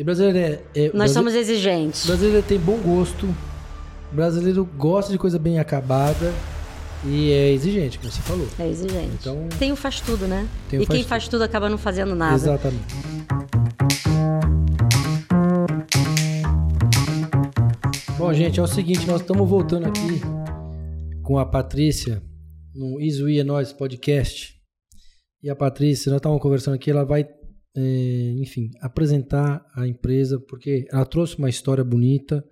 E brasileiro é. é Nós brasile- somos exigentes. Brasileiro tem bom gosto. Brasileiro gosta de coisa bem acabada. E é exigente, como você falou. É exigente. Então- Tem o faz tudo, né? Tem o e faz quem faz tudo acaba não fazendo nada. Exatamente. Bom, gente, é o seguinte, nós estamos voltando aqui com a Patrícia no Is We é Nós podcast. E a Patrícia, nós estávamos conversando aqui, ela vai, eh, enfim, apresentar a empresa, porque ela trouxe uma história bonita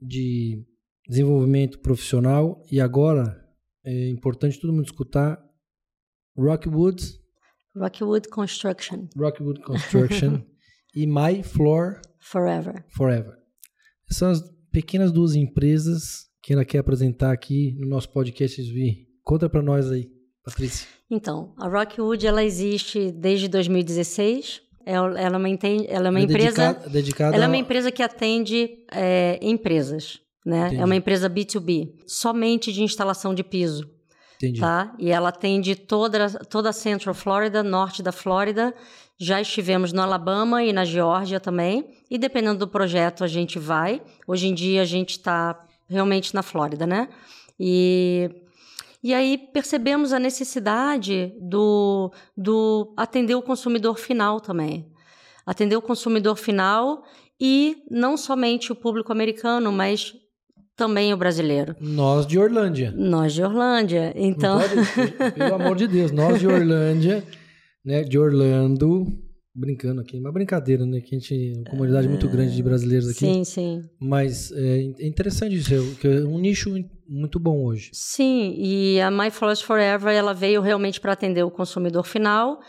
de desenvolvimento profissional e agora é importante todo mundo escutar Rockwood, Rockwood Construction Rockwood Construction e My Floor Forever. Forever. São as pequenas duas empresas que ela quer apresentar aqui no nosso podcast SV. Conta pra nós aí, Patrícia. Então, a Rockwood ela existe desde 2016. Ela, ela é uma, enten- ela é uma Ela é empresa. dedica- dedicada Ela é uma empresa que atende é, empresas, né? Entendi. É uma empresa B2B, somente de instalação de piso, Entendi. tá? E ela atende toda, toda a Central Florida, norte da Flórida. Já estivemos no Alabama e na Geórgia também. E dependendo do projeto, a gente vai. Hoje em dia, a gente está realmente na Flórida, né? E, e aí percebemos a necessidade do, do atender o consumidor final também. Atender o consumidor final e não somente o público americano, mas também o brasileiro. Nós de Orlândia. Nós de Orlândia. Então, pode- pelo amor de Deus, nós de Orlândia, né, de Orlando, brincando aqui, uma brincadeira, né, que a gente, uma comunidade muito grande de brasileiros aqui, sim, sim. mas é é interessante isso, é- que é um nicho muito bom hoje. Sim, e a My Flowers Forever ela veio realmente para atender o consumidor final.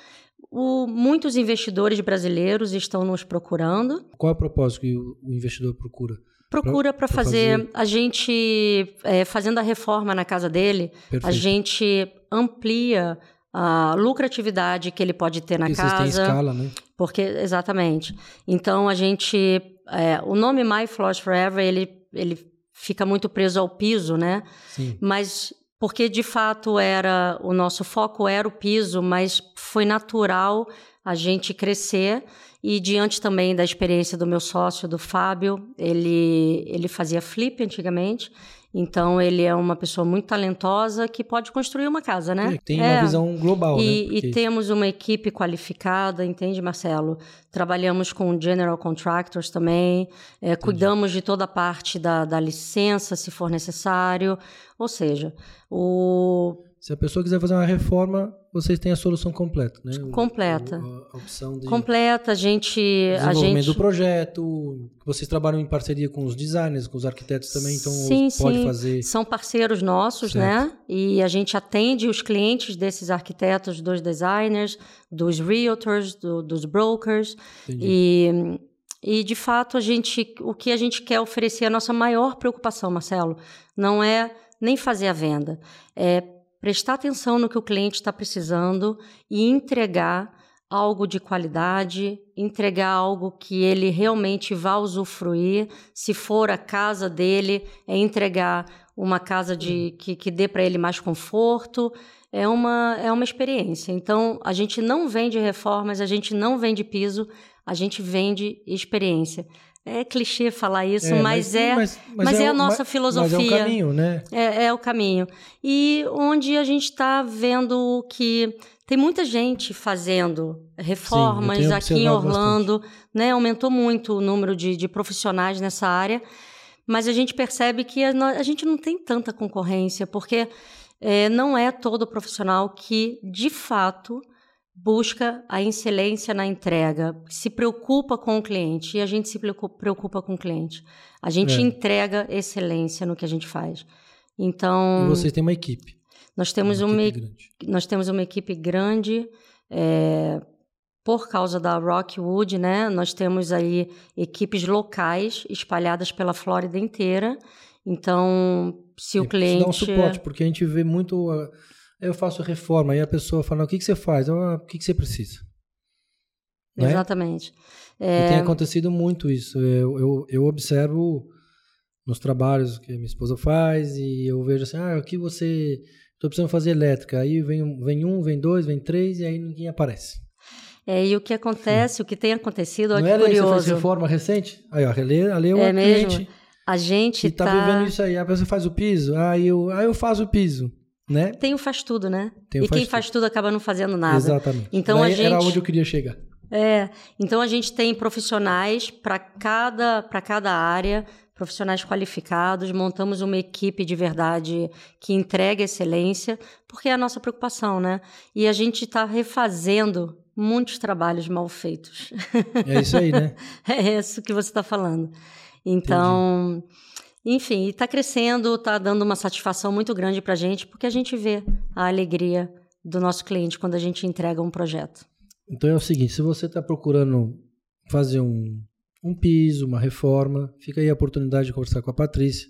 O- muitos investidores brasileiros estão nos procurando. Qual é o propósito que o, o investidor procura? Procura para fazer, fazer- a gente é, fazendo a reforma na casa dele, a Perfeito. gente amplia a lucratividade que ele pode ter na Porque vocês têm casa. escala, né? Porque, exatamente. Então, a gente... é, o nome My Flowers Forever, ele, ele fica muito preso ao piso, né? Sim. Mas porque, de fato, era o nosso foco era o piso, mas foi natural a gente crescer e diante também da experiência do meu sócio, do Fábio, ele, ele fazia flip antigamente, então ele é uma pessoa muito talentosa que pode construir uma casa, né? É, Tem É. uma visão global, E, né? e Porque- temos uma equipe qualificada, entende, Marcelo? Trabalhamos com general contractors também, é, cuidamos de toda a parte da, da licença, se for necessário. Ou seja, o Se a pessoa quiser fazer uma reforma, vocês têm a solução completa, né? Completa. o- a opção de completa, a gente. A desenvolvimento gente do projeto. Vocês trabalham em parceria com os designers, com os arquitetos também, então Sim, pode sim. fazer. São parceiros nossos, Certo. né? E a gente atende os clientes desses arquitetos, dos designers, dos realtors, do- dos brokers. Entendi. E, e, de fato, a gente, o que a gente quer oferecer, a nossa maior preocupação, Marcelo, não é nem fazer a venda, é prestar atenção no que o cliente está precisando e entregar algo de qualidade, entregar algo que ele realmente vá usufruir. Se for a casa dele, é entregar uma casa de, que, que dê para ele mais conforto. É uma, é uma experiência. Então, a gente não vende reformas, a gente não vende piso, a gente vende experiência. É clichê falar isso, É, mas, é, mas, é, a o- nossa mas- filosofia. Mas é um caminho, né? É, é o caminho. E onde a gente está vendo que tem muita gente fazendo reformas tenho aqui em Orlando, né? Aumentou muito o número de, de profissionais nessa área, mas a gente percebe que a, a gente não tem tanta concorrência, porque é, não é todo profissional que, de fato, busca a excelência na entrega, se preocupa com o cliente e a gente se preocupa, com o cliente. A gente É. entrega excelência no que a gente faz. Então, E vocês têm uma equipe. nós temos uma uma, equipe grande. nós temos uma equipe grande é, por causa da Rockwood, né? Nós temos aí equipes locais espalhadas pela Flórida inteira. Então, se o É, precisa dar um cliente suporte, porque a gente vê muito. Eu faço reforma, aí a pessoa fala: o que, que você faz? "Ah, o que, que você precisa? Né? exatamente E tem acontecido muito isso. Eu, eu, eu observo nos trabalhos que a minha esposa faz e eu vejo assim: ah, aqui você. Estou precisando fazer elétrica. Aí vem, um- vem um, vem dois, vem três e aí ninguém aparece. É, e o que acontece, o que tem acontecido, olha Não é que lei, você curioso. fez reforma recente? Aí, ó, a Lê, a é É mesmo? cliente A gente que tá, tá, vivendo isso aí. A pessoa faz o piso, aí eu, aí eu faço o piso, né? Tem o faz tudo, né? Tem e faz quem faz tudo acaba não fazendo nada. Exatamente. Então, Daí a Era gente- onde eu queria chegar. É, então a gente tem profissionais para cada, para cada área, profissionais qualificados, montamos uma equipe de verdade que entrega excelência, porque é a nossa preocupação, né? E a gente está refazendo muitos trabalhos mal feitos. É isso aí, né? É isso que você está falando. Então, enfim, está crescendo, está dando uma satisfação muito grande para a gente, porque a gente vê a alegria do nosso cliente quando a gente entrega um projeto. Então é o seguinte, se você está procurando fazer um, um piso, uma reforma, fica aí a oportunidade de conversar com a Patrícia.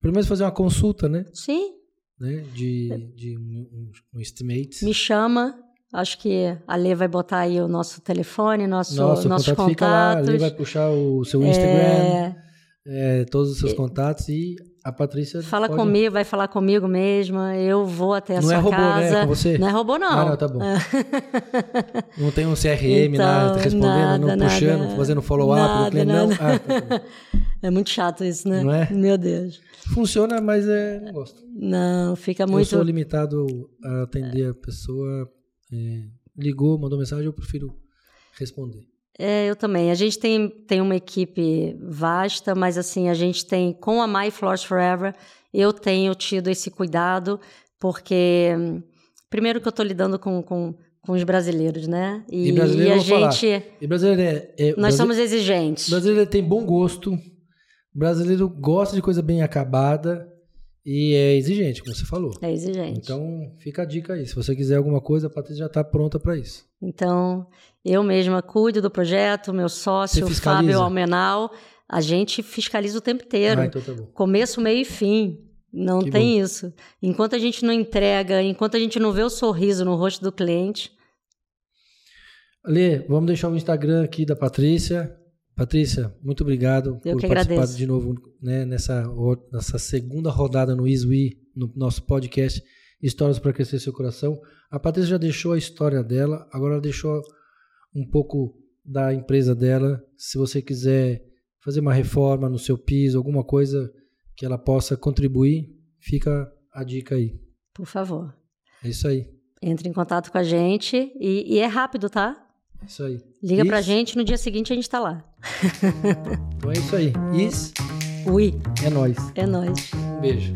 Pelo menos fazer uma consulta, né? Sim, né? De, de um, um, estimate. me chama. Acho que a Lê vai botar aí o nosso telefone, nosso, Nossa, nossos contato fica lá, contatos. ali vai puxar o seu Instagram, É, é, todos os seus contatos e a Patrícia fala pode... comigo, vai falar comigo mesma. Eu vou até a Não sua é robô, casa. né? Com você? Não é robô, não. Ah, não, tá bom. Não tem um CRM lá, Então, respondendo, não nada, puxando, nada. fazendo follow-up do Nada, cliente, não. Ah, tá bom. É muito chato isso, né? Não é? Meu Deus. Funciona, mas é, não gosto. Não, fica Eu muito. sou limitado a atender a pessoa, é, ligou, mandou mensagem, eu prefiro responder. É, eu também. A gente tem, tem uma equipe vasta, mas assim, a gente tem, com a My Floors Forever, eu tenho tido esse cuidado, porque primeiro que eu estou lidando com, com, com os brasileiros, né? E, E brasileiro, a eu vou falar. gente. E brasileiro é, é- Nós brasi- somos exigentes. brasileiro tem bom gosto, brasileiro gosta de coisa bem acabada e é exigente, como você falou. É exigente. Então, fica a dica aí. Se você quiser alguma coisa, a Patrícia já está pronta para isso. Então, eu mesma cuido do projeto, meu sócio? Fábio Almenal, a gente fiscaliza o tempo inteiro. Ah, então tá bom. Começo, meio e fim. Não Que tem isso. Enquanto a gente não entrega, enquanto a gente não vê o sorriso no rosto do cliente, Lê, vamos deixar o Instagram aqui da Patrícia. Patrícia, muito obrigado Eu por participar agradeço. de novo né, nessa, nessa segunda rodada no Isui, no nosso podcast Histórias para Crescer Seu Coração. A Patrícia já deixou a história dela, agora ela deixou um pouco da empresa dela. Se você quiser fazer uma reforma no seu piso, alguma coisa que ela possa contribuir, fica a dica aí. por favor, É isso aí. entre em contato com a gente. E, e é rápido, tá? Isso aí. Liga pra Is- gente, no dia seguinte a gente tá lá. Então é isso aí. Is Ui, é nóis. é nóis. Um beijo.